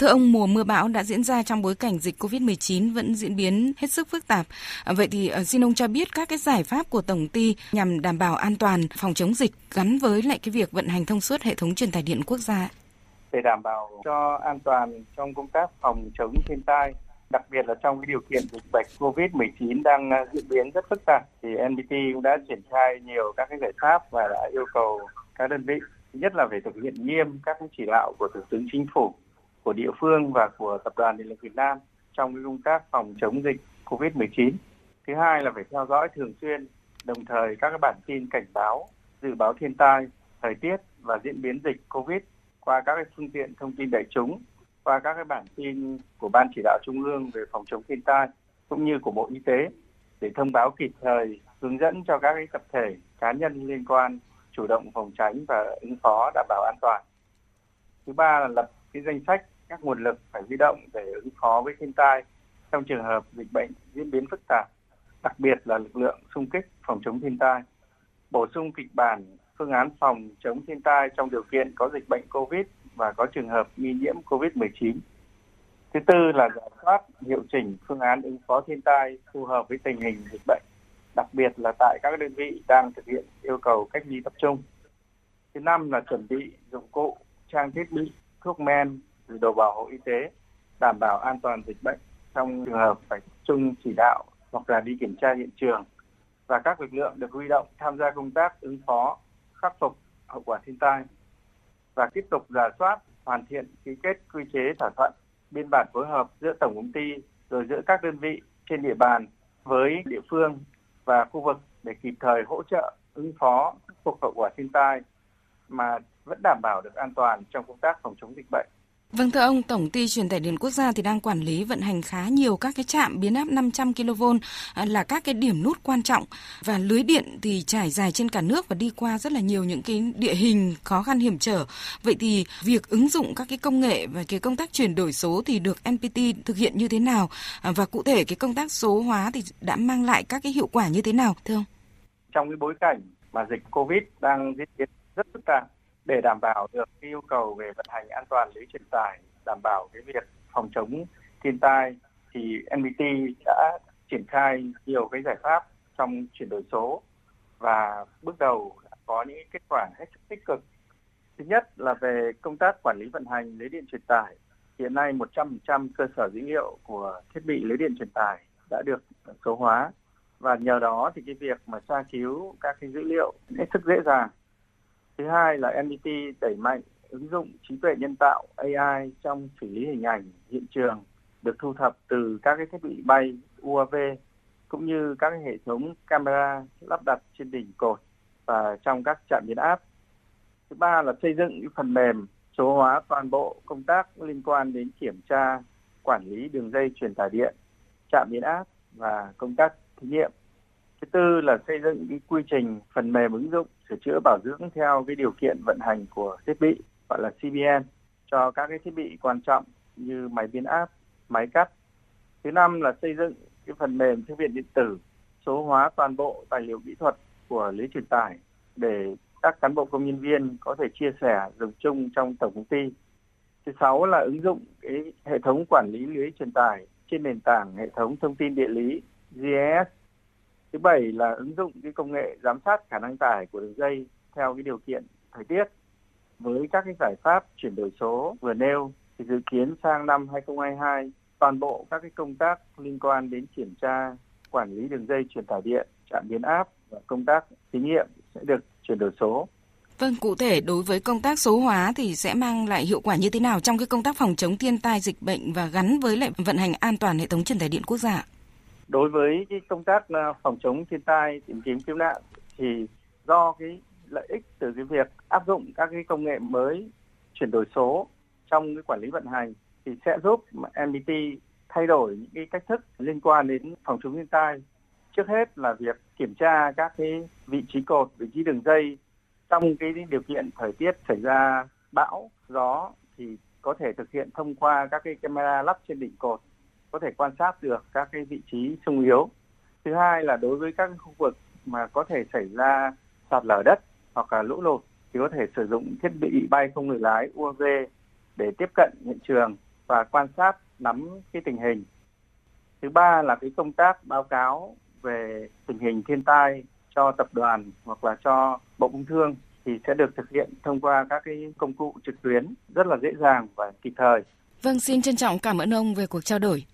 Thưa ông, mùa mưa bão đã diễn ra trong bối cảnh dịch COVID-19 vẫn diễn biến hết sức phức tạp. Vậy thì ờ, xin ông cho biết các cái giải pháp của tổng ty nhằm đảm bảo an toàn phòng chống dịch gắn với lại cái việc vận hành thông suốt hệ thống truyền tải điện quốc gia. Để đảm bảo cho an toàn trong công tác phòng chống thiên tai, đặc biệt là trong cái điều kiện dịch bệnh COVID-19 đang ờ, diễn biến rất phức tạp thì NPT cũng đã triển khai nhiều các cái giải pháp và đã yêu cầu các đơn vị nhất là phải thực hiện nghiêm các chỉ đạo của Thủ tướng Chính phủ của địa phương và của Tập đoàn Điện lực Việt Nam trong cái công tác phòng chống dịch COVID-19. Thứ hai là phải theo dõi thường xuyên, đồng thời các cái bản tin cảnh báo, dự báo thiên tai, thời tiết và diễn biến dịch COVID qua các cái phương tiện thông tin đại chúng, qua các cái bản tin của Ban chỉ đạo Trung ương về phòng chống thiên tai cũng như của Bộ Y tế để thông báo kịp thời, hướng dẫn cho các cái tập thể, cá nhân liên quan chủ động phòng tránh và ứng phó đảm bảo an toàn. Thứ ba là lập cái danh sách các nguồn lực phải huy động để ứng phó với thiên tai trong trường hợp dịch bệnh diễn biến phức tạp, đặc biệt là lực lượng xung kích phòng chống thiên tai, bổ sung kịch bản phương án phòng chống thiên tai trong điều kiện có dịch bệnh COVID và có trường hợp nghi nhiễm COVID-19. Thứ tư là giả soát hiệu chỉnh phương án ứng phó thiên tai phù hợp với tình hình dịch bệnh, đặc biệt là tại các đơn vị đang thực hiện yêu cầu cách ly tập trung. Thứ năm là chuẩn bị dụng cụ, trang thiết bị, thuốc men, đồ bảo hộ y tế đảm bảo an toàn dịch bệnh trong trường hợp phải chung chỉ đạo hoặc là đi kiểm tra hiện trường. Và các lực lượng được huy động tham gia công tác ứng phó khắc phục hậu quả thiên tai và tiếp tục giả soát hoàn thiện ký kết quy chế thỏa thuận biên bản phối hợp giữa tổng công ty rồi giữa các đơn vị trên địa bàn với địa phương và khu vực để kịp thời hỗ trợ ứng phó khắc phục hậu quả thiên tai mà vẫn đảm bảo được an toàn trong công tác phòng chống dịch bệnh. Vâng thưa ông, Tổng ty truyền tải điện quốc gia thì đang quản lý vận hành khá nhiều các cái trạm biến áp 500 kV à, là các cái điểm nút quan trọng và lưới điện thì trải dài trên cả nước và đi qua rất là nhiều những cái địa hình khó khăn hiểm trở. Vậy thì việc ứng dụng các cái công nghệ và cái công tác chuyển đổi số thì được NPT thực hiện như thế nào à, và cụ thể cái công tác số hóa thì đã mang lại các cái hiệu quả như thế nào thưa ông? Trong cái bối cảnh mà dịch Covid đang diễn biến rất phức tạp để đảm bảo được cái yêu cầu về vận hành an toàn lưới truyền tải, đảm bảo cái việc phòng chống thiên tai thì NBT đã triển khai nhiều cái giải pháp trong chuyển đổi số và bước đầu đã có những kết quả hết sức tích cực. Thứ nhất là về công tác quản lý vận hành lưới điện truyền tải. Hiện nay 100% cơ sở dữ liệu của thiết bị lưới điện truyền tải đã được số hóa và nhờ đó thì cái việc mà tra cứu các cái dữ liệu hết sức dễ dàng Thứ hai là NBT đẩy mạnh ứng dụng trí tuệ nhân tạo AI trong xử lý hình ảnh hiện trường được thu thập từ các cái thiết bị bay UAV cũng như các hệ thống camera lắp đặt trên đỉnh cột và trong các trạm biến áp. Thứ ba là xây dựng những phần mềm số hóa toàn bộ công tác liên quan đến kiểm tra, quản lý đường dây truyền tải điện, trạm biến áp và công tác thí nghiệm. Thứ tư là xây dựng cái quy trình phần mềm ứng dụng sửa chữa bảo dưỡng theo cái điều kiện vận hành của thiết bị gọi là CBN cho các cái thiết bị quan trọng như máy biến áp, máy cắt. Thứ năm là xây dựng cái phần mềm thư viện điện tử số hóa toàn bộ tài liệu kỹ thuật của lưới truyền tải để các cán bộ công nhân viên có thể chia sẻ dùng chung trong tổng công ty. Thứ sáu là ứng dụng cái hệ thống quản lý lưới truyền tải trên nền tảng hệ thống thông tin địa lý GIS Thứ bảy là ứng dụng cái công nghệ giám sát khả năng tải của đường dây theo cái điều kiện thời tiết. Với các cái giải pháp chuyển đổi số vừa nêu thì dự kiến sang năm 2022 toàn bộ các cái công tác liên quan đến kiểm tra quản lý đường dây truyền tải điện, trạm biến áp và công tác thí nghiệm sẽ được chuyển đổi số. Vâng, cụ thể đối với công tác số hóa thì sẽ mang lại hiệu quả như thế nào trong cái công tác phòng chống thiên tai dịch bệnh và gắn với lại vận hành an toàn hệ thống truyền tải điện quốc gia? Đối với cái công tác ờ, phòng chống thiên tai tìm kiếm cứu nạn thì do cái lợi ích từ cái việc áp dụng các cái công nghệ mới chuyển đổi số trong cái quản lý vận hành thì sẽ giúp MBT thay đổi những cái cách thức liên quan đến phòng chống thiên tai. Trước hết là việc kiểm tra các cái vị trí cột, vị trí đường dây trong cái điều kiện thời tiết xảy ra bão, gió thì có thể thực hiện thông qua các cái camera lắp trên đỉnh cột có thể quan sát được các cái vị trí sung yếu. Thứ hai là đối với các khu vực mà có thể xảy ra sạt lở đất hoặc là lũ lụt thì có thể sử dụng thiết bị bay không người lái UAV để tiếp cận hiện trường và quan sát nắm cái tình hình. Thứ ba là cái công tác báo cáo về tình hình thiên tai cho tập đoàn hoặc là cho Bộ Công Thương thì sẽ được thực hiện thông qua các cái công cụ trực tuyến rất là dễ dàng và kịp thời. Vâng, xin trân trọng cảm ơn ông về cuộc trao đổi.